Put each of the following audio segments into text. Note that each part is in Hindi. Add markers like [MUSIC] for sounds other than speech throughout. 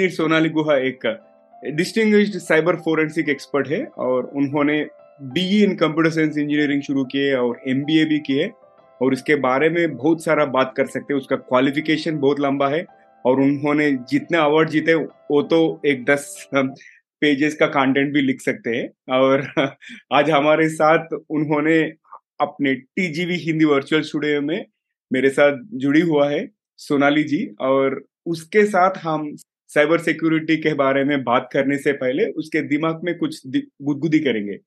इंजीनियर सोनाली गुहा एक डिस्टिंग्विश्ड साइबर फोरेंसिक एक्सपर्ट है और उन्होंने BE in computer science engineering शुरू किए और एमबीए भी किए और इसके बारे में बहुत सारा बात कर सकते हैं। उसका क्वालिफिकेशन बहुत लंबा है और उन्होंने जितने अवार्ड जीते, वो तो एक दस पेजेस का कंटेंट भी लिख सकते हैं। और आज हमारे साथ उन्होंने अपने टीजीवी हिंदी वर्चुअल स्टूडियो में मेरे साथ जुड़ी हुआ है सोनाली जी और उसके साथ हम साइबर सिक्योरिटी के बारे में बात करने से पहले उसके दिमाग में कुछ गुदगुदी करेंगे।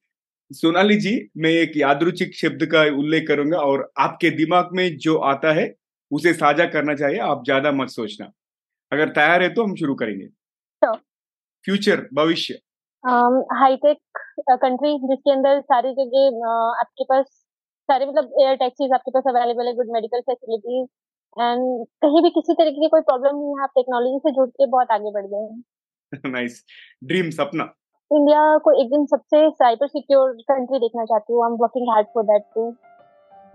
सोनाली जी मैं एक यादरुचिक शब्द का उल्लेख करूँगा और आपके दिमाग में जो आता है उसे साझा करना चाहिए आप ज़्यादा मत सोचना। अगर तैयार है तो हम शुरू करेंगे। फ्यूचर भविष्य। हाईटेक कंट्री जिसके अंदर सारी जगह आपके पास सारे मतलब एयर टैक्सीज आपके पास अवेलेबल है गुड मेडिकल फैसिलिटीज़ एंड कहीं भी किसी तरीके की कोई प्रॉब्लम नहीं है आप टेक्नोलॉजी से जुड़ के बहुत आगे बढ़ गए हैं। [LAUGHS] नाइस ड्रीम सपना? इंडिया को एक दिन सबसे साइबर सिक्योर कंट्री देखना चाहती हूँ। I am working hard for that too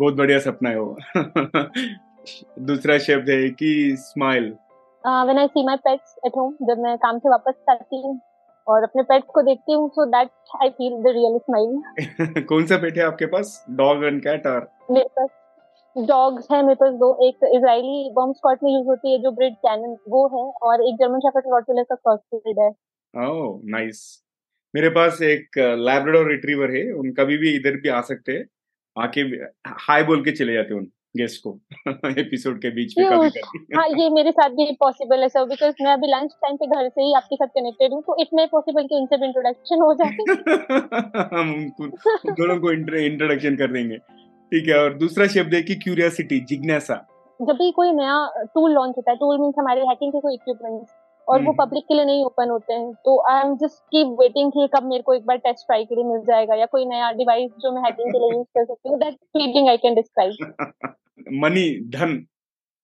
बहुत बढ़िया सपना है वो। [LAUGHS] दूसरा शब्द है कि smile when I see my pets at home जब मैं काम से वापस आती हूँ और अपने पेट्स को देखती हूँ so that I feel the real smile कौन सा पेट है आपके पास? डॉग एंड कैट और मेरे पास डॉग्स है मेरे पास दो एक इजरायली बॉम्ब स्कॉट में यूज़ होती है जो ब्रिड कैनन वो है और एक जर्मन शेफर्ड रॉटविलर का क्रॉस ब्रीड है। ओह नाइस मेरे पास एक लैब्राडोर रिट्रीवर है उन कभी भी इधर भी आ सकते हैं। आके हाय बोल के चले जाते हैं उन गेस्ट को [LAUGHS] एपिसोड के बीच में कभी कभी हाँ ये मेरे साथ भी पॉसिबल है सर बिकॉज़ मैं अभी लंच टाइम पे घर से ही आपके साथ कनेक्टेड हूँ तो इट मे पॉसिबल कि उनसे भी इंट्रोडक्शन हो जाए। [LAUGHS] हम उनको दोनों को इंट्रोडक्शन कर देंगे। ठीक है और दूसरा शब्द है कि क्यूरियोसिटी जिज्ञासा। जब भी कोई नया टूल लॉन्च होता है टूल मीन्स हमारे हैकिंग के कोई इक्विपमेंट और वो पब्लिक हम्म। के लिए नहीं ओपन होते हैं तो I am just keep waiting कि कब मेरे को एक बार टेस्ट ट्राई के लिए मिल जाएगा या कोई नया डिवाइस जो मैं हैकिंग के लिए यूज़ कर सकती हूँ that feeling I can describe money धन।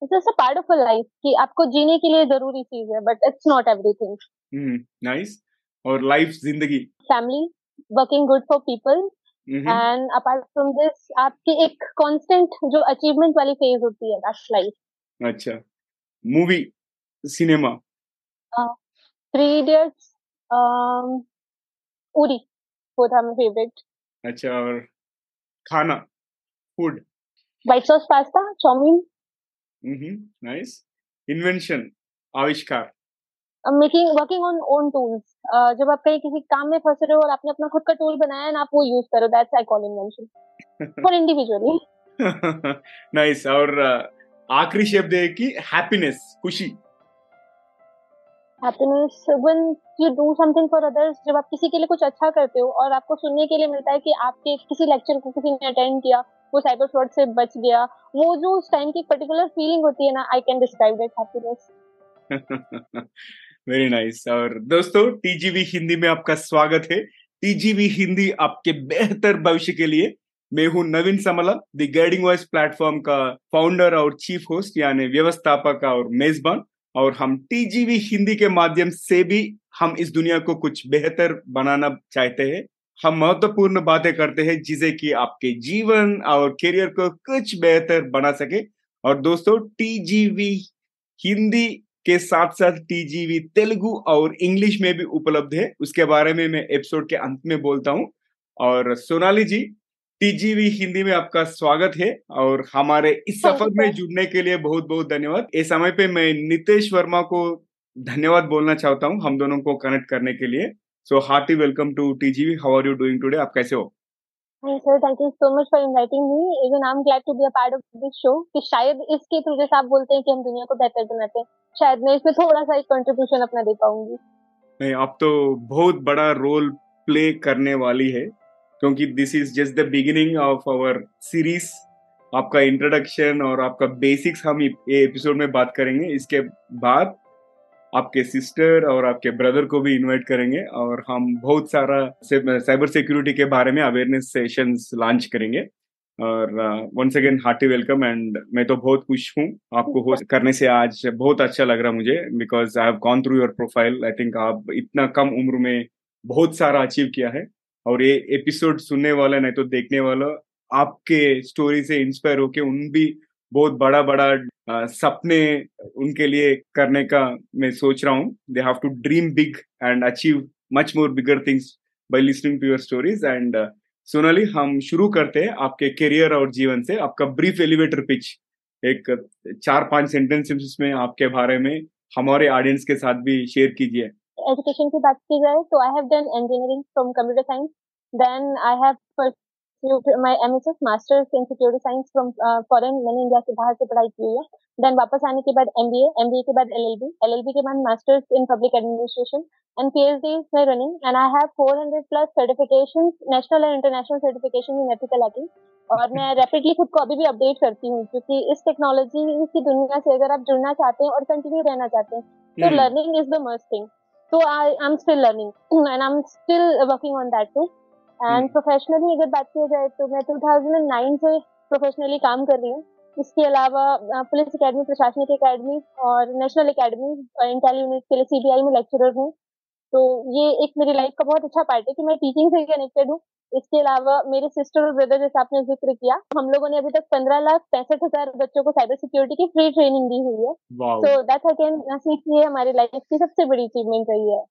It's a part of a life कि आपको जीने के लिए ज़रूरी चीज़ है but it's not everything hmm nice और लाइफ ज़िंदगी। Family working good for people and apart from this आपकी एक कांस्टेंट जो अचीवमेंट वाली फ़ेज़ होती है दैट्स लाइफ अच्छा। Movie cinema three idiots Uri वो था मेरा फेवरेट अच्छा और खाना food white sauce pasta chow mein. Hmm nice invention आविष्कार। Making working on own tools जब आप कहीं किसी काम में फंस रहे हो और आपने अपना खुद का टूल बनाया है आप वो यूज़ करो that's I call invention for individually nice और आखिरी शब्द है कि हैप्पीनेस खुशी. Happiness when you do something for others जब आप किसी के लिए कुछ अच्छा करते हो और आपको सुनने के लिए मिलता है कि आपके किसी लेक्चर को किसी ने अटेंड किया वो साइबर फ्रॉड से बच गया वो जो उस टाइम की पर्टिकुलर फीलिंग होती है ना I can describe that happiness very nice और दोस्तों टीजीवी हिंदी में आपका स्वागत है। टीजीवी हिंदी आपके बेहतर भविष्य के लिए। मैं हूँ Naveen Samla the guiding voice platform का फाउंडर और चीफ होस्ट यानी व्यवस्थापक और मेजबान। और हम टीजीवी हिंदी के माध्यम से भी हम इस दुनिया को कुछ बेहतर बनाना चाहते हैं। हम महत्वपूर्ण बातें करते हैं, जिसे कि आपके जीवन और करियर को कुछ बेहतर बना सके। और दोस्तों टीजीवी हिंदी के साथ साथ टीजीवी तेलुगु और इंग्लिश में भी उपलब्ध है। उसके बारे में मैं एपिसोड के अंत में बोलता हूँ। और सोनाली जी टीजीवी हिंदी में आपका स्वागत है और हमारे इस सफ़र में जुड़ने के लिए बहुत बहुत धन्यवाद। इस समय पे मैं नितेश वर्मा को धन्यवाद बोलना चाहता हूँ हम दोनों को कनेक्ट करने के लिए। So hearty welcome to TGV how are you doing today आप कैसे हो? Hi sir, thank you so much for inviting me. Even I'm glad to be a part of this show. कि शायद इसके थ्रू जैसे आप बोलते हैं कि हम दुनिया को बेहतर बनाते हैं शायद मैं इसमें थोड़ा सा एक कंट्रीब्यूशन अपना दे पाऊँगी नहीं आप तो बहुत बड़ा रोल प्ले करने वाली है क्योंकि this is just the beginning of our series आपका इंट्रोडक्शन और आपका बेसिक्स हम ये एपिसोड में बात करेंगे इसके बाद आपके सिस्टर और आपके ब्रदर को भी इनवाइट करेंगे और हम बहुत सारा साइबर सिक्योरिटी के बारे में अवेयरनेस सेशंस लॉन्च करेंगे। और once again hearty welcome and मैं तो बहुत खुश हूँ आपको होस्ट करने से आज बहुत अच्छा लग रहा मुझे because I have gone through your profile I think आप इतना कम उम्र में बहुत सारा अचीव किया है। और ये एपिसोड सुनने वाला, नहीं तो देखने वाला, आपके स्टोरी से इंस्पायर होके उन भी बहुत बड़ा बड़ा सपने उनके लिए करने का मैं सोच रहा हूँ। They have to dream big and achieve much more bigger things by listening to your stories and Sonali हम शुरू करते हैं आपके करियर और जीवन से। आपका ब्रीफ एलिवेटर पिच एक चार पाँच सेंटेंसेस में आपके बारे में हमारे ऑडियंस के साथ भी शेयर कीजिए। एजुकेशन की बात की जाए तो I have done engineering from computer science then I have my MSS masters in security science from foreign मैंने इंडिया से बाहर से पढ़ाई की है। देन वापस आने के बाद एमबीए एमबीए के बाद एलएलबी एलएलबी के बाद masters in public administration and PhD में running and I have 400 plus certifications national and international certification in ethical hacking और मैं रैपिडली खुद को अभी भी अपडेट करती हूँ क्योंकि इस टेक्नोलॉजी की दुनिया से अगर आप जुड़ना चाहते हैं और कंटिन्यू रहना चाहते हैं तो learning is the must thing I am still learning and I am still working on that too and professionally अगर बात की जाए तो मैं 2009 से प्रोफेशनली काम कर रही हूँ। इसके अलावा पुलिस अकेडमी प्रशासनिक अकेडमी और नेशनल अकेडमी इंटेल यूनिट के लिए सीबीआई में लेक्चरर हूँ। तो ये एक मेरी लाइफ का बहुत अच्छा पार्ट है कि मैं टीचिंग से कनेक्टेड हूँ। इसके अलावा मेरे सिस्टर और ब्रदर जैसे आपने ज़िक्र किया हम लोगों ने अभी तक पंद्रह लाख पैंसठ हज़ार बच्चों को साइबर सिक्योरिटी की फ्री ट्रेनिंग दी हुई है। तो दैट अगेन ये हमारी लाइफ की सबसे बड़ी अचीवमेंट रही है।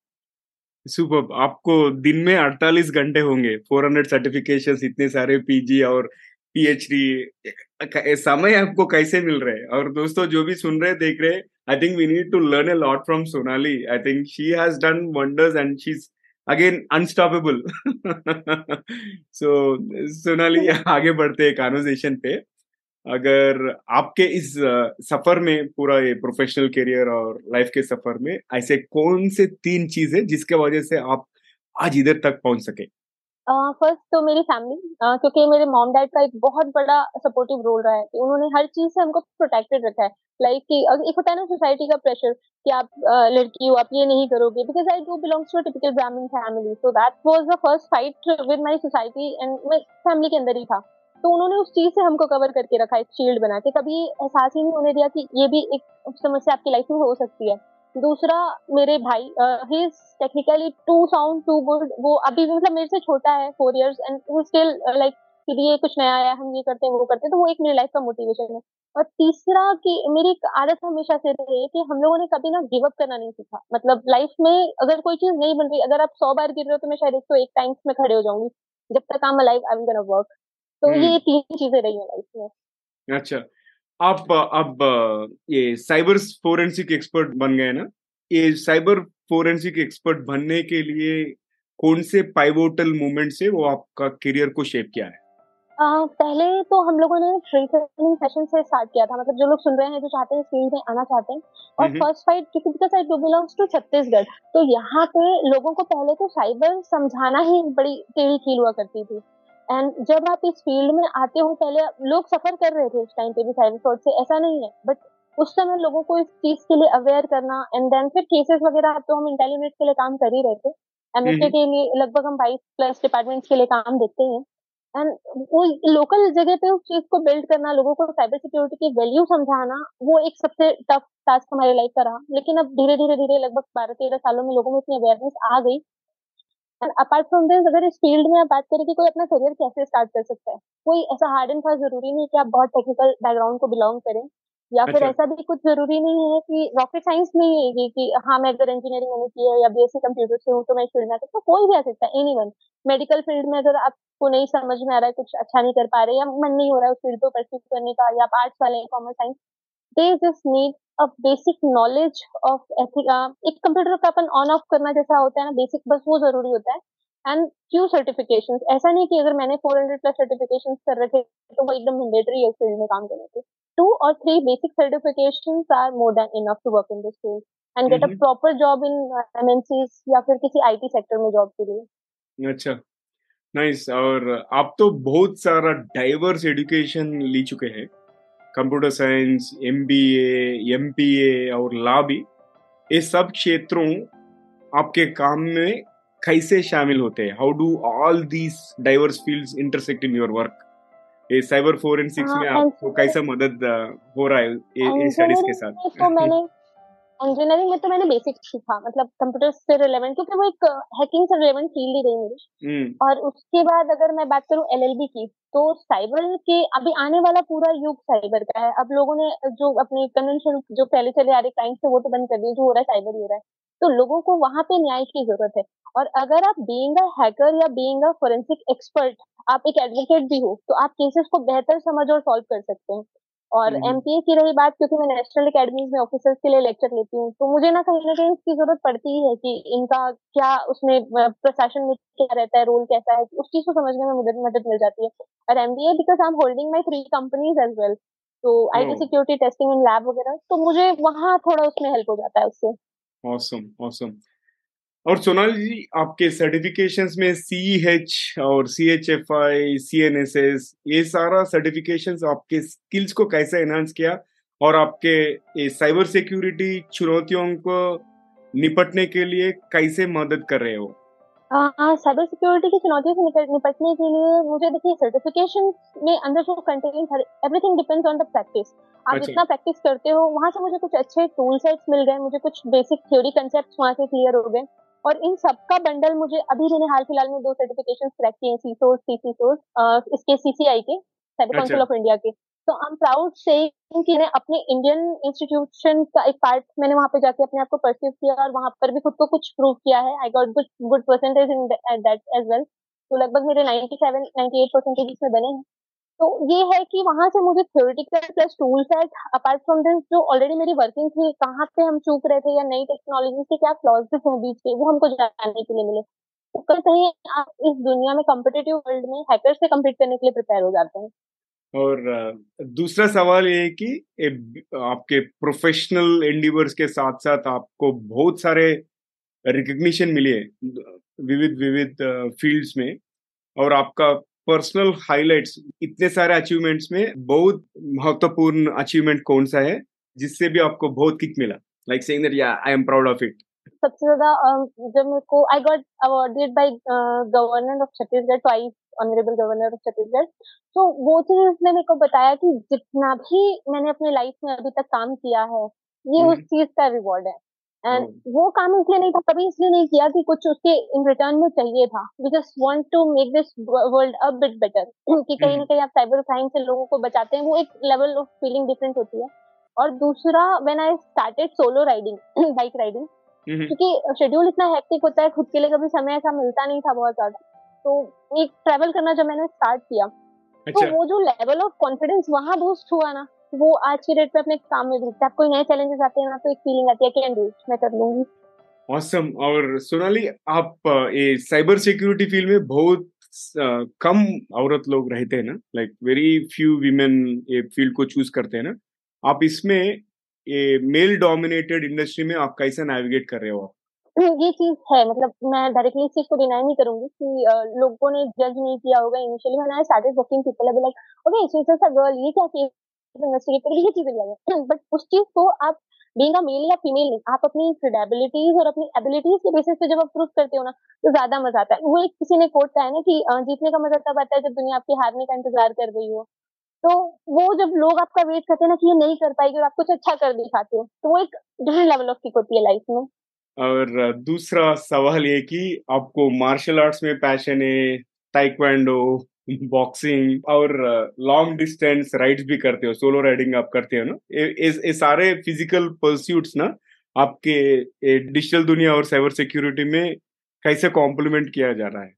सुपर आपको दिन में 48 घंटे होंगे। 400 सर्टिफिकेशन इतने सारे पीजी और पीएचडी समय आपको कैसे मिल रहे हैं? और दोस्तों जो भी सुन रहे देख रहे I think we need to learn a lot from Sonali I think she has done wonders and she is again unstoppable so Sonali आगे बढ़ते हैं कॉन्वर्जेशन पे। अगर आपके इस सफ़र में पूरा ये प्रोफेशनल करियर और लाइफ के सफ़र में ऐसे कौन से तीन चीज़ है जिसके वजह से आप आज इधर तक पहुँच सके? फ़र्स्ट uh, तो मेरी फैमिली uh, क्योंकि मेरे मॉम डैड का एक बहुत बड़ा सपोर्टिव रोल रहा है कि उन्होंने हर चीज़ से हमको प्रोटेक्टेड रखा है। लाइक like, कि एक होता है ना सोसाइटी का प्रेशर कि आप uh, लड़की हो आप ये नहीं करोगे because I do belongs to typical Brahmin family so that was the first fight with my society and मैं फैमिली के अंदर ही था। तो उन्होंने उस चीज़ से हमको कवर करके रखा, एक शील्ड बना के। कभी एहसास ही नहीं होने दिया कि ये भी एक समस्या आपकी लाइफ में हो सकती है। दूसरा, मेरे भाई ही technically to sound too good वो अभी मतलब मेरे से छोटा है four years and still like कि ये कुछ नया आया, हम ये करते हैं, वो करते हैं तो वो एक मेरी लाइफ का मोटिवेशन है। और तीसरा, कि मेरी एक आदत हमेशा से रही है कि हम लोगों ने कभी ना गिव अप करना नहीं सीखा। मतलब लाइफ में अगर कोई चीज़ नहीं बन रही, अगर आप सौ बार गिर रहे हो तो मैं शायद एक सौ एक टाइम्स में खड़े हो जाऊँगी। जब तक I life I am work तो ये तीन चीज़ें रही है लाइफ में। अच्छा आप अब ये साइबर फोरेंसिक एक्सपर्ट बन गए ना? ये साइबर फोरेंसिक एक्सपर्ट बनने के लिए कौन से पाइवोटल मोमेंट से वो आपका करियर को शेप किया है? आ, पहले तो हम लोगों ने ट्रेनिंग सेशन से स्टार्ट किया था। मतलब जो लोग सुन रहे हैं जो चाहते हैं इस फ़ील्ड में आना चाहते हैं। और फ़र्स्ट फाइट क्योंकि because I belongs to Chhattisgarh तो यहाँ पे लोगों को पहले तो साइबर समझाना ही बड़ी टेढ़ी फील हुआ करती थी। एंड जब आप इस फ़ील्ड में आते हो पहले लोग सफ़र कर रहे थे उस टाइम पे भी साइबर फ्रॉड से ऐसा नहीं है। बट उस समय लोगों को इस चीज़ के लिए अवेयर करना एंड देन फिर केसेस वगैरह तो हम इंटेलिजेंस के लिए काम कर ही रहे थे। एमएसए के लिए लगभग हम बाईस प्लस डिपार्टमेंट्स के लिए काम देखते हैं। एंड वो लोकल जगह पे उस चीज़ को बिल्ड करना लोगों को साइबर सिक्योरिटी की वैल्यू समझाना वो एक सबसे टफ टास्क हमारी लाइफ का रहा। लेकिन अब धीरे धीरे धीरे लगभग बारह तेरह सालों में लोगों में इतनी अवेयरनेस आ गई। अपार्ट फ्रॉम दिस अगर इस फ़ील्ड में आप बात करें कि कोई अपना करियर कैसे स्टार्ट कर सकता है कोई ऐसा हार्ड एंड फास्ट ज़रूरी नहीं कि आप बहुत टेक्निकल बैकग्राउंड को बिलोंग करें या फिर अच्छा। ऐसा भी कुछ ज़रूरी नहीं है कि रॉकेट साइंस नहीं है कि हाँ मैं अगर इंजीनियरिंग मैंने की है या बीएससी कंप्यूटर से हूँ तो मैं इस फ़ील्ड में सकता कोई भी आ सकता है एनी वन मेडिकल फ़ील्ड में अगर आपको नहीं समझ में आ रहा है कुछ अच्छा नहीं कर पा रहे या मन नहीं हो रहा है उस फ़ील्ड को परस्यू करने का या आर्ट्स वाले हैं commerce science they just need a basic knowledge of ethic एक कंप्यूटर का अपन ऑन ऑफ़ करना जैसा होता है ना बेसिक बस वो ज़रूरी होता है। एंड फ्यू सर्टिफिकेशन ऐसा नहीं कि अगर मैंने 400 प्लस सर्टिफिकेशन कर रखे तो वो एकदम मैंडेटरी है फ़ील्ड में काम करने के। टू और three basic certification are more than enough to work in this field and get a proper job in MNCs या फिर किसी आईटी सेक्टर में जॉब के लिए। अच्छा। Nice nice. और आप तो बहुत सारा डाइवर्स एजुकेशन ली चुके हैं। Computer science M B M P A और लॉ भी ये सब क्षेत्रों आपके काम में कैसे शामिल होते हैं? How do all these diverse field intersect in your work ये साइबर सिक्स में आपको कैसा मदद हो रहा है ए, स्टडीज़ के साथ? तो मैंने इंजीनियरिंग में तो मैंने बेसिक सीखा मतलब कंप्यूटर से रिलेवेंट क्योंकि वो एक हैकिंग से रिलेवेंट फ़ील्ड ही रही मेरी। हम्म। और उसके बाद अगर मैं बात करूँ एलएलबी की तो साइबर के अभी आने वाला पूरा युग साइबर का है। अब लोगों ने जो अपने कन्वेंशन जो पहले चले आ रहे क्राइम से वो तो बंद कर दिए जो हो रहा है साइबर ही हो रहा है। तो लोगों को वहाँ पे न्याय की ज़रूरत है। और अगर आप बीइंग अ हैकर या बीइंग अ फोरेंसिक एक्सपर्ट आप एक एडवोकेट भी हो तो आप केसेस को बेहतर समझ और सॉल्व कर सकते हैं। और हम्म। एमपीए की रही बात क्योंकि मैं नेशनल अकेडमीज में ऑफिसर्स के लिए लेक्चर लेती हूँ तो मुझे ना कहीं ना कहीं इसकी ज़रूरत पड़ती ही है कि इनका क्या उसमें प्रशासन में क्या रहता है रोल कैसा है उस चीज़ को समझने में मदद मदद मिल जाती है। और MBA because I am holding my three companies as well तो IT oh security testing and lab वगैरह तो मुझे वहाँ थोड़ा उसमें हेल्प हो जाता है उससे। ऑसम ऑसम और सोनाल जी आपके सर्टिफिकेशन में सी एच और C H F I C N S S ये सारा सर्टिफिकेशंस आपके स्किल्स को कैसे एनहांस किया और आपके ये साइबर सिक्योरिटी चुनौतियों को निपटने के लिए कैसे मदद कर रहे हो? साइबर सिक्योरिटी की चुनौतियों से निपट- निपटने के लिए मुझे देखिए सर्टिफिकेशन में अंदर जो कंटेंट है everything depends on the practice आप अच्छा। जितना प्रैक्टिस करते हो वहाँ से मुझे कुछ अच्छे टूल सेट्स मिल गए मुझे कुछ बेसिक थ्योरी कंसेप्ट वहाँ से क्लियर हो गए। और इन सबका बंडल मुझे अभी मैंने हाल फ़िलहाल में दो सर्टिफिकेशन क्रैक किए सीसोर्स सीसीसोर्स इसके सीसीआई के साइबर काउंसिल ऑफ़ इंडिया के। तो आई एम प्राउड से कि मैंने अपने इंडियन इंस्टीट्यूशन का एक पार्ट मैंने वहाँ पे जाके अपने आप को परस्यू किया और वहाँ पर भी खुद को कुछ प्रूव किया है। I got good good percentage in that as well तो लगभग मेरे 97 98 परसेंटेज इसमें बने हैं। तो ये है कि वहाँ से मुझे theoretical plus tool set apart from this जो ऑलरेडी मेरी वर्किंग थी, कहाँ पे हम चूक रहे थे या नई टेक्नोलॉजी के क्या क्लॉजेस हैं बीच के, वो हमको जानने के लिए मिले। तो कल कहीं आप इस दुनिया में कम्पिटेटिव वर्ल्ड में हैकर से कम्पीट करने के लिए प्रिपेयर हो जाते हैं। और दूसरा सवाल ये कि आपके प्रोफेशनल एंडिवर्स के साथ साथ आपको बहुत सारे रिकग्निशन मिले विविध विविध फील्ड्स में, और आपका पर्सनल हाइलाइट्स इतने सारे अचीवमेंट्स में बहुत महत्वपूर्ण अचीवमेंट कौन सा है जिससे भी आपको बहुत किक मिला? लाइक सेइंग दैट या I am proud of it सबसे ज़्यादा जब मेरे को I got awarded by governor of Chhattisgarh twice honourable governor of Chhattisgarh तो वो चीज़ उसने मेरे को बताया कि जितना भी मैंने अपने लाइफ में अभी तक काम किया है ये उस हम्म। चीज़ का रिवॉर्ड है। एंड वो काम इसलिए नहीं था कभी इसलिए नहीं किया कि कुछ उसके इन रिटर्न में चाहिए था। We just want to make this world a bit better कि कहीं ना हम्म कहीं आप साइबर क्राइम से लोगों को बचाते हैं वो एक लेवल ऑफ़ फीलिंग डिफरेंट होती है। और दूसरा when I started solo riding bike riding क्योंकि शेड्यूल इतना हेक्टिक होता है खुद के लिए कभी समय ऐसा मिलता नहीं था बहुत ज़्यादा। तो एक ट्रैवल करना जब मैंने स्टार्ट किया तो अच्छा। वो जो लेवल ऑफ़ कॉन्फिडेंस वहाँ बूस्ट हुआ ना वो आज की डेट पे अपने काम में दिखता है। कोई नए चैलेंजेस आते हैं ना तो एक फीलिंग आती है कैन डू मैं कर लूँगी। ऑसम और सोनाली आप ये साइबर सिक्योरिटी फ़ील्ड में बहुत कम औरत लोग रहते हैं ना? लाइक वेरी फ्यू वीमेन ये फ़ील्ड को चूज़ करते हैं ना? आप इसमें ये मेल डोमिनेटेड इंडस्ट्री में आप कैसे नेविगेट कर रहे हो? आप ये चीज़ है। मतलब मैं डायरेक्टली इस चीज़ को डिनाई नहीं करूँगी कि लोगों ने जज नहीं किया होगा इनिशियली मैंने स्टार्टेड वर्किंग पीपल अभी like okay she is a girl ये क्या केस बट [CLEARS THROAT] उस चीज़ को आप बीइंग अ मेल या फीमेल नहीं, आप अपनी क्रेडिबिलिटीज और अपनी एबिलिटीज के बेसिस पे जब आप करते हो ना तो ज़्यादा मज़ा आता है। वो एक किसी ने कोट कहा है ना कि जीतने का मज़ा तब आता है जब दुनिया आपके हारने का इंतज़ार कर रही हो। तो वो जब लोग आपका वेट करते हैं ना कि ये नहीं कर पाएगी और आप कुछ अच्छा कर दिखाते हो तो वो एक डिफरेंट लेवल ऑफ़ किक होती है लाइफ में। और दूसरा सवाल ये कि आपको मार्शल आर्ट्स में पैशन है ताइक्वांडो बॉक्सिंग और लॉन्ग डिस्टेंस राइड्स भी करते हो सोलो राइडिंग आप करते हो ना? ये सारे फ़िज़िकल परस्यूट्स ना आपके डिजिटल दुनिया और साइबर सिक्योरिटी में कैसे कॉम्प्लीमेंट किया जा रहा है?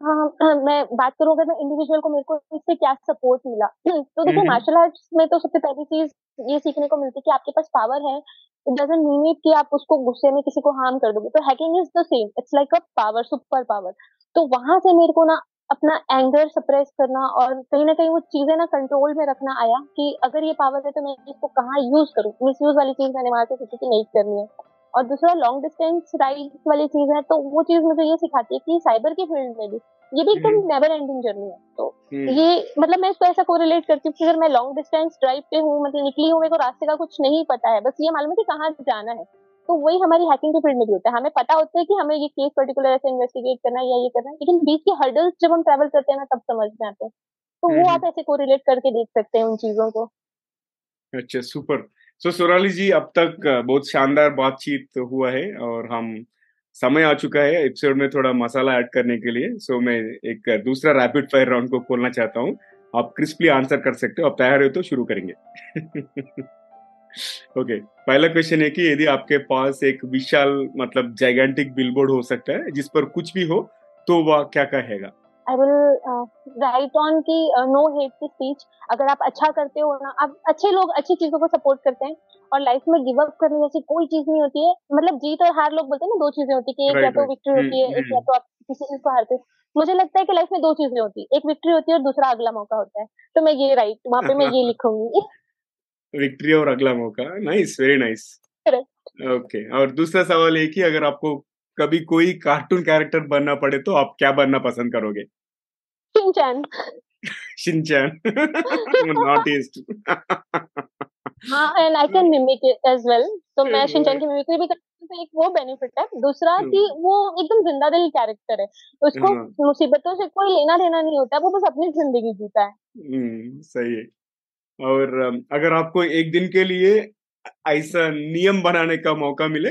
हाँ हाँ, मैं बात करूँ अगर मैं इंडिविजुअल को मेरे को इससे क्या सपोर्ट मिला। [CLEARS THROAT] तो देखिए हम्म मार्शल आर्ट्स में तो सबसे पहली चीज़ ये सीखने को मिलती है कि आपके पास पावर है इट डजंट मीन कि आप उसको गुस्से में किसी को हार्म कर दोगे। तो hacking is the same it's like a power super power तो वहाँ से मेरे को ना अपना एंगर सप्रेस करना और कहीं ना कहीं वो चीज़ें ना कंट्रोल में रखना आया कि अगर ये पावर है तो मैं इसको कहाँ यूज़ करूँ? मिस यूज़ वाली चीज़ मैंने वहाँ से सीखी की नहीं करनी है। और दूसरा लॉन्ग डिस्टेंस राइड वाली चीज़ है तो वो चीज़ मुझे ये सिखाती है कि साइबर के फ़ील्ड में भी ये भी एकदम नेवर एंडिंग जर्नी है। तो हम्म। ये मतलब मैं इसको ऐसा कोरिलेट करती हूँ कि अगर मैं लॉन्ग डिस्टेंस ड्राइव पे हूँ मतलब निकली हूँ मेरे को रास्ते का कुछ नहीं पता है बस ये मालूम है कि कहाँ जाना है। तो वही हमारी हैकिंग के फ़ील्ड में भी होता है। हमें पता होता है कि हमें ये केस पर्टिकुलर ऐसे इन्वेस्टिगेट करना है या ये करना है लेकिन बीच के हर्डल्स जब हम ट्रैवल करते हैं ना तब समझ में आते हैं। तो वो हम्म। आप ऐसे कोरिलेट करके देख सकते हैं उन चीज़ों को। अच्छा सुपर सो सोनाली जी अब तक बहुत शानदार बातचीत हुआ है और हम समय आ चुका है एपिसोड में थोड़ा मसाला ऐड करने के लिए। सो मैं एक दूसरा रैपिड फायर राउंड को खोलना चाहता हूँ। आप क्रिस्पली आंसर कर सकते हो। आप तैयार हो तो शुरू करेंगे। [LAUGHS] ओके okay, पहला क्वेश्चन है कि यदि आपके पास एक विशाल मतलब जैगेंटिक बिलबोर्ड हो सकता है जिस पर कुछ भी हो तो वह क्या कहेगा? आई विल राइट ऑन की नो हेट की स्पीच अगर आप अच्छा करते हो ना आप अच्छे लोग अच्छी चीज़ों को सपोर्ट करते हैं और लाइफ में गिव अप करने जैसी कोई चीज़ नहीं होती है मतलब जीत और हार लोग बोलते हैं ना दो चीज़ें होती है कि एक या तो विक्ट्री होती है हम्म, एक या तो आप किसी चीज़ को हारते हो। मुझे लगता है कि लाइफ में दो चीज़ें होती है एक विक्ट्री होती है और दूसरा अगला मौका होता है। तो मैं ये राइट वहाँ पे मैं [LAUGHS] ये लिखूँगी। विक्ट्री और अगला मौका। नाइस वेरी नाइस ओके और दूसरा सवाल ये कि अगर आपको कभी कोई कार्टून कैरेक्टर बनना पड़े तो आप क्या बनना पसंद करोगे? शिनचैन शिनचैन नॉट ईस्ट हाँ and I can mimic it as well तो मैं शिनचैन की मिमिक्री भी करती हूँ तो एक वो बेनिफिट है। दूसरा hmm. कि वो एकदम ज़िंदा दिल कैरेक्टर है। उसको हाँ। मुसीबतों से कोई लेना देना नहीं होता वो बस अपनी ज़िंदगी जीता है। Hmm, सही है। और अगर आपको एक दिन के लिए ऐसा नियम बनाने का मौका मिले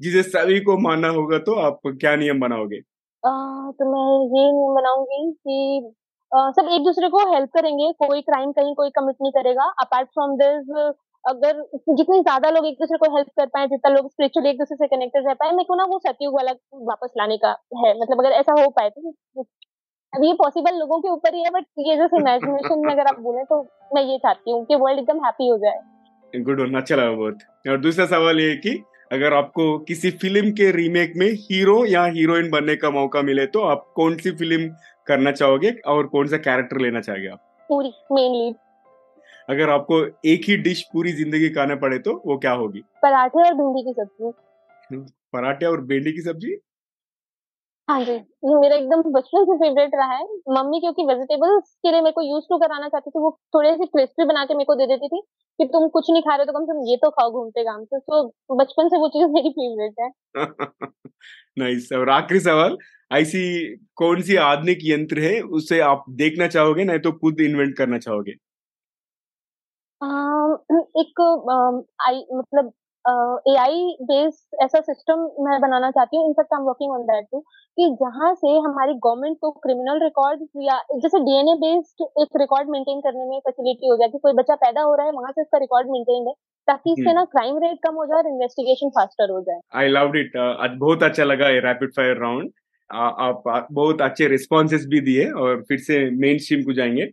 जिसे सभी को मानना होगा तो आप क्या नियम बनाओगे? आ, तो मैं ये नियम बनाऊँगी कि आ, सब एक दूसरे को हेल्प करेंगे कोई क्राइम कहीं कोई कमिट नहीं करेगा। अपार्ट फ्रॉम दिस अगर जितने ज़्यादा लोग एक दूसरे को हेल्प कर पाए जितना लोग स्पिरिचुअली एक दूसरे से कनेक्टेड रह पाए मेरे को ना वो सतयुग वाला वापस लाने का है? मतलब अगर ऐसा हो पाए तो अब ये पॉसिबल लोगों के ऊपर ही है बट ये जैसे इमेजिनेशन में अगर आप बोले तो मैं ये चाहती हूँ कि वर्ल्ड एकदम हैप्पी हो जाए। गुड अच्छा लगा बहुत। और दूसरा सवाल ये कि अगर आपको किसी फ़िल्म के रीमेक में हीरो या हीरोइन बनने का मौका मिले तो आप कौन सी फ़िल्म करना चाहोगे और कौन सा कैरेक्टर लेना चाहोगे आप? पूरी मेन लीड अगर आपको एक ही डिश पूरी ज़िंदगी खाना पड़े तो वो क्या होगी? पराठे और भिंडी की सब्ज़ी। पराठे और भिंडी की सब्ज़ी? हाँ जी। ये मेरा एकदम बचपन से फेवरेट रहा है। मम्मी क्योंकि वेजिटेबल्स के लिए मेरे को यूज़ टू कराना चाहती थी वो थोड़े से क्रिस्पी बना के मेरे को दे देती थी कि तुम कुछ नहीं खा रहे हो, तो कम से कम ये तो खाओ घूमते गाँव से। तो बचपन से वो चीज़ मेरी फेवरेट है। [LAUGHS] नाइस और आखिरी सवाल। ऐसी कौन सी आधुनिक यंत्र है उसे आप देखना चाहोगे नहीं तो खुद इन्वेंट करना चाहोगे? एक आई मतलब ए आई बेस्ड ऐसा सिस्टम मैं बनाना चाहती हूँ। In fact I am working on that too कि जहाँ से हमारी गवर्नमेंट को क्रिमिनल रिकॉर्ड या जैसे डीएनए बेस्ड एक रिकॉर्ड मेंटेन करने में फैसिलिटी हो जाए कि कोई बच्चा पैदा हो रहा है वहाँ से इसका रिकॉर्ड मेंटेन है ताकि इससे हम्म। ना क्राइम रेट कम हो जाए और इन्वेस्टिगेशन फास्टर हो जाए। आई लव इट बहुत अच्छा लगा ये रैपिड फायर राउंड आप बहुत अच्छे रिस्पॉन्सेस भी दिए और फिर से मेन स्ट्रीम को जाएँगे।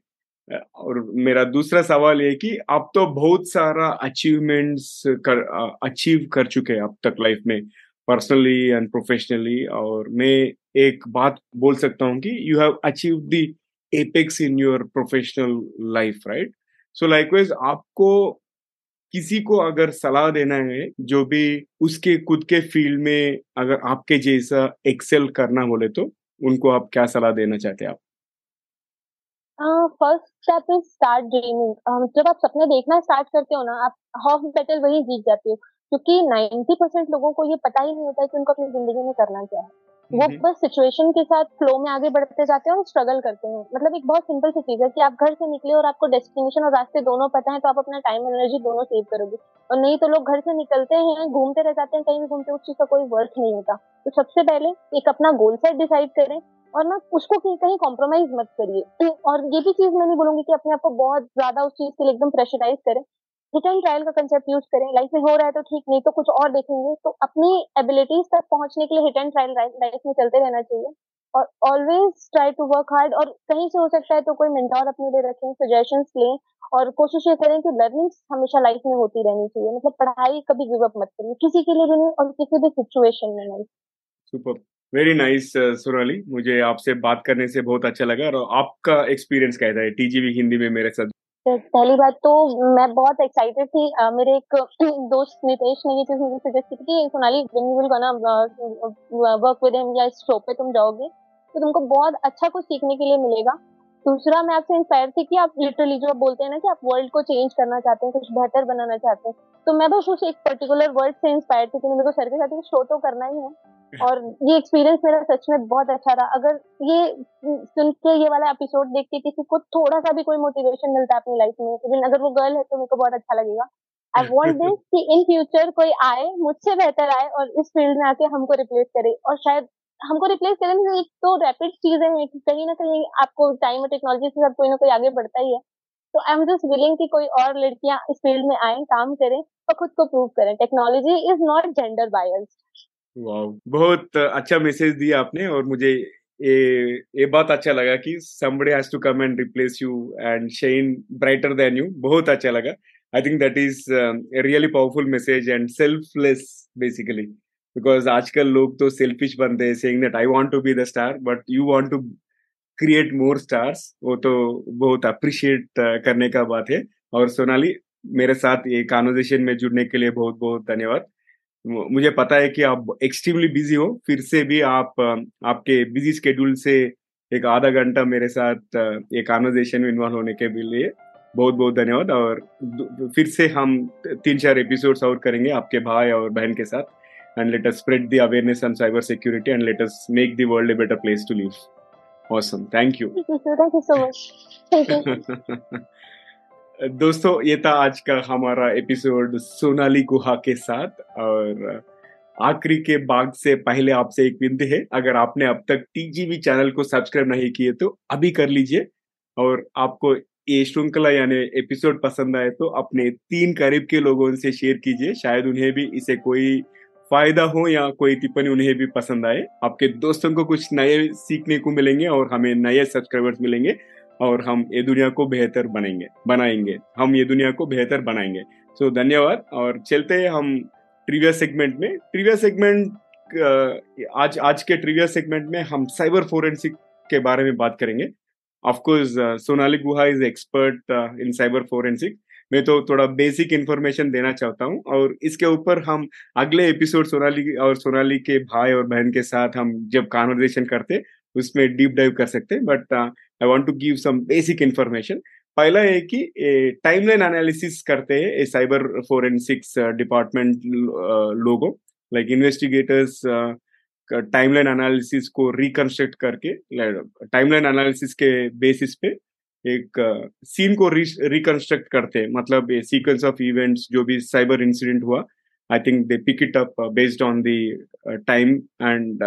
और मेरा दूसरा सवाल ये कि आप तो बहुत सारा अचीवमेंट्स कर अचीव कर चुके हैं अब तक लाइफ में पर्सनली एंड प्रोफेशनली और मैं एक बात बोल सकता हूँ कि you have achieve the apex in your professional life right so likewise आपको किसी को अगर सलाह देना है, जो भी उसके, खुद के फ़ील्ड में अगर आपके जैसा एक्सेल करना बोले तो उनको आप क्या सलाह देना चाहते हैं आप? First step is start dreaming जब आप सपने देखना स्टार्ट करते हो ना आप हाफ़ बैटल वही जीत जाते हो क्योंकि 90 परसेंट लोगों को ये पता ही नहीं होता है कि उनको अपनी ज़िंदगी में करना क्या है। वो। बस सिचुएशन के साथ फ्लो में आगे बढ़ते जाते हैं और स्ट्रगल करते हैं। मतलब एक बहुत सिंपल सी चीज़ है कि आप घर से निकले और आपको डेस्टिनेशन और रास्ते दोनों पता है तो आप अपना टाइम एनर्जी दोनों सेव करोगे। और नहीं तो लोग घर से निकलते हैं घूमते रह जाते हैं कहीं भी घूमते उस चीज़ का कोई वर्थ नहीं होता। तो सबसे पहले एक अपना गोल सेट डिसाइड करें और ना उसको कहीं कॉम्प्रोमाइज मत करिए। और ये भी चीज़ मैं नहीं बोलूँगी कि अपने आप को बहुत ज़्यादा उस चीज़ के लिए एकदम प्रेशराइज करें। एंड ट्रायल का कंसेप्ट यूज़ करें। लाइफ में हो रहा है तो ठीक, नहीं तो कुछ और देखेंगे। तो अपनी एबिलिटीज तक पहुँचने के लिए एंड ट्रायल लाइफ में चलते रहना चाहिए। और always try to work hard और कहीं से हो सकता है तो कोई मेंटोर अपने लिए रखें सजेशन लें और कोशिश ये करें कि लर्निंग हमेशा लाइफ में होती रहनी चाहिए। मतलब पढ़ाई कभी गिव अप मत करिए। किसी के लिए भी नहीं और किसी भी सिचुएशन में नहीं। सुपर वेरी नाइस सुराली मुझे आपसे बात करने से बहुत अच्छा लगा और आपका एक्सपीरियंस कैसा है? टीजीवी हिंदी में मेरे साथ। पहली बात तो मैं बहुत एक्साइटेड थी। uh, मेरे एक [CLEARS THROAT] दोस्त नितेश ने ये चीज़ मुझे सजेस्ट की कि Sonali when you will gonna work with him या शो पे तुम जाओगे तो तुमको बहुत अच्छा कुछ सीखने के लिए मिलेगा। दूसरा मैं आपसे इंस्पायर थी कि आप लिटरली जो बोलते हैं ना कि आप वर्ल्ड को चेंज करना चाहते हैं कुछ बेहतर बनाना चाहते हैं तो मैं बस उस एक पर्टिकुलर वर्ड से इंस्पायर थी कि मेरे को सर के साथ शो तो करना ही है। और ये एक्सपीरियंस मेरा सच में बहुत अच्छा रहा। अगर ये सुन के ये वाला एपिसोड देख के किसी को थोड़ा सा भी कोई मोटिवेशन मिलता है अपनी लाइफ में इवन अगर वो गर्ल है तो मेरे को बहुत अच्छा लगेगा। आई वॉन्ट दिस कि इन फ्यूचर कोई आए, मुझसे बेहतर आए और इस फ़ील्ड में आके हमको रिप्लेस करे। और शायद हमको रिप्लेस करें एक तो रैपिड चीज़ें हैं कि कहीं ना कहीं आपको टाइम और टेक्नोलॉजी से साथ कोई ना कोई आगे बढ़ता ही है। तो आई एम जस्ट विलिंग कि कोई और लड़कियाँ इस फ़ील्ड में आए, काम करें और खुद को प्रूव करें। Technology is not gender bias बहुत अच्छा मैसेज दिया आपने और मुझे ये ये बात अच्छा लगा कि somebody has to come and replace you and shine brighter than you बहुत अच्छा लगा that is um, a really powerful message and selfless basically because आजकल लोग तो selfish बनते हैं saying that I want to be the star but you want to create more stars वो तो बहुत appreciate करने का बात है और सोनाली मेरे साथ ये कॉन्वर्जेशन में जुड़ने के लिए बहुत बहुत धन्यवाद मुझे पता है कि आप एक्सट्रीमली बिज़ी हो फिर से भी आप आपके बिज़ी स्केड्यूल से एक आधा घंटा मेरे साथ ये कॉन्वर्जेशन में इन्वॉल्व होने के लिए बहुत बहुत धन्यवाद और फिर से हम तीन चार एपिसोड्स और करेंगे आपके भाई और बहन के साथ and let us spread the awareness on cyber security and let us make the world a better place to live awesome thank you thank you so much दोस्तों, ये था आज का हमारा एपिसोड सोनाली गुहा के साथ, और आखिरी के भाग से पहले आपसे एक विनती है, अगर आपने अब तक टीजीवी चैनल को सब्सक्राइब नहीं किए तो अभी कर लीजिए, और आपको ये श्रृंखला यानी एपिसोड पसंद आए तो अपने तीन करीब के लोगों से शेयर कीजिए, शायद उन्हें भी इसे कोई फ़ायदा हो या कोई टिप्पणी उन्हें भी पसंद आए। आपके दोस्तों को कुछ नए सीखने को मिलेंगे, और हमें नए सब्सक्राइबर्स मिलेंगे। और हम ये दुनिया को बेहतर बनेंगे बनाएँगे। हम ये दुनिया को बेहतर बनाएँगे। सो so, धन्यवाद। और चलते हैं हम ट्रिविया सेगमेंट में। ट्रिविया सेगमेंट आज आज के ट्रिविया सेगमेंट में हम साइबर फोरेंसिक के बारे में बात करेंगे। Of course Sonali Guha is expert in cyber forensic मैं तो थोड़ा बेसिक इन्फॉर्मेशन देना चाहता हूँ और इसके ऊपर हम अगले एपिसोड सोनाली और सोनाली के भाई और बहन के साथ हम जब कॉन्वर्जेशन करते उसमें डीप डाइव कर सकते but I want to give some basic information पहला है कि टाइमलाइन एनालिसिस करते हैं साइबर फोरेंसिक्स डिपार्टमेंट लोगों लाइक इन्वेस्टिगेटर्स टाइमलाइन एनालिसिस को रिकंस्ट्रक्ट करके टाइमलाइन एनालिसिस के बेसिस पे एक सीन को रिकंस्ट्रक्ट करते हैं। मतलब सीक्वेंस ऑफ़ इवेंट्स जो भी साइबर इंसिडेंट हुआ I think they pick it up based on the time and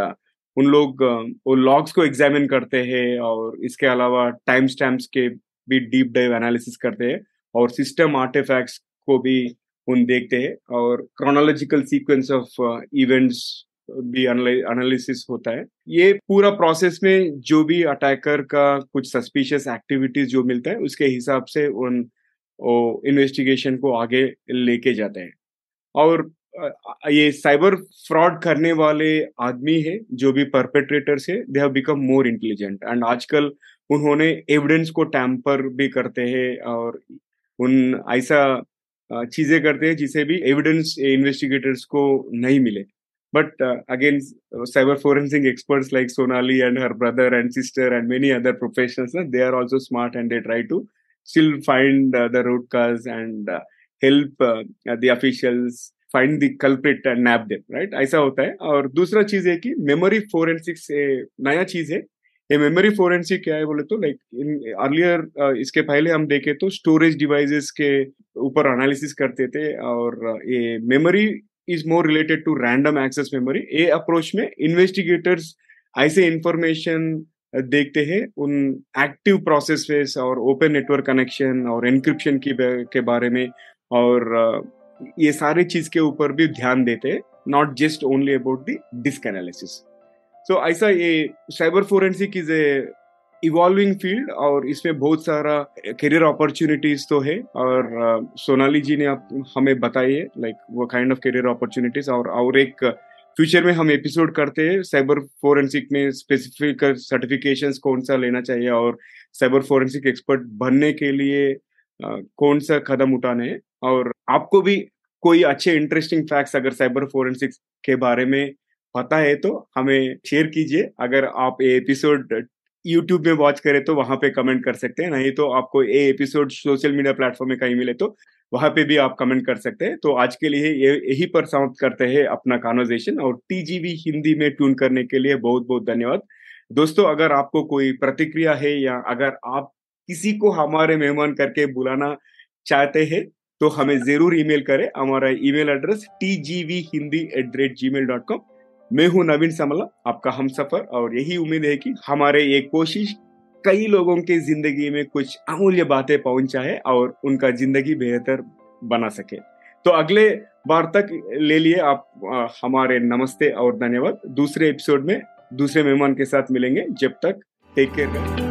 उन लोग वो लॉग्स को एग्जामिन करते हैं और इसके अलावा टाइम स्टैम्प्स के भी डीप डाइव एनालिसिस करते हैं और सिस्टम आर्टिफैक्ट्स को भी उन देखते हैं और क्रोनोलॉजिकल सीक्वेंस ऑफ़ इवेंट्स भी एनालिसिस होता है। ये पूरा प्रोसेस में जो भी अटैकर का कुछ सस्पिशियस एक्टिविटीज़ जो मिलता है, उसके हिसाब से उन इन्वेस्टिगेशन को आगे लेके जाते हैं। और ये साइबर फ्रॉड करने वाले आदमी है जो भी परपेट्रेटर्स है they have become more intelligent and आजकल उन्होंने एविडेंस को टैम्पर भी करते हैं और उन ऐसा चीज़ें करते हैं जिसे भी एविडेंस इन्वेस्टिगेटर्स को नहीं मिले। But again cyber forensic experts like Sonali and her brother and sister and many other professionals they are also smart and they try to still root cause and uh, help uh, the officials find the culprit and nab them right ऐसा होता है। और दूसरा चीज़ है कि मेमोरी फोरेंसिक्स नया चीज़ है। ये मेमोरी फोरेंसिक क्या है बोले तो लाइक इन अर्लियर इसके पहले हम देखे तो स्टोरेज डिवाइसेस के ऊपर एनालिसिस करते थे और ये memory is more related to random access memory ये अप्रोच में इन्वेस्टिगेटर्स ऐसे इंफॉर्मेशन देखते हैं उन एक्टिव प्रोसेस और ओपन नेटवर्क कनेक्शन और एनक्रिप्शन की बारे में। और ये सारे चीज़ के ऊपर भी ध्यान देते हैं not just only about the disk analysis so ऐसा ये cyber forensic is a evolving field और इसमें बहुत सारा करियर अपॉर्चुनिटीज़ तो है और सोनाली जी ने आप हमें बताई है लाइक वो काइंड ऑफ़ करियर अपॉर्चुनिटीज़ और और एक फ्यूचर में हम एपिसोड करते हैं साइबर फोरेंसिक में स्पेसिफिक सर्टिफिकेशन कौन सा लेना चाहिए और साइबर फोरेंसिक एक्सपर्ट बनने के लिए कौन सा कदम उठाने हैं? और आपको भी कोई अच्छे इंटरेस्टिंग फैक्ट्स अगर साइबर फोरेंसिक्स के बारे में पता है तो हमें शेयर कीजिए। अगर आप ये एपिसोड यूट्यूब में वॉच करें तो वहाँ पे कमेंट कर सकते हैं। नहीं तो आपको ये एपिसोड सोशल मीडिया प्लेटफॉर्म में कहीं मिले तो वहाँ पे भी आप कमेंट कर सकते हैं। तो आज के लिए यही पर समाप्त करते हैं अपना कॉन्वर्जेशन और टीजीवी हिंदी में ट्यून करने के लिए बहुत बहुत धन्यवाद। दोस्तों, अगर आपको कोई प्रतिक्रिया है या अगर आप किसी को हमारे मेहमान करके बुलाना चाहते हैं तो हमें ज़रूर ईमेल करें। हमारा email address T G V Hindi at rate Gmail dot com मैं हूँ नवीन समला, आपका हम सफ़र, और यही उम्मीद है कि हमारे ये कोशिश कई लोगों के ज़िंदगी में कुछ अमूल्य बातें पहुँचाए और उनका ज़िंदगी बेहतर बना सके। तो अगले बार तक ले लिए आप हमारे नमस्ते और धन्यवाद। दूसरे एपिसोड में दूसरे मेहमान के साथ मिलेंगे। जब तक टेक केयर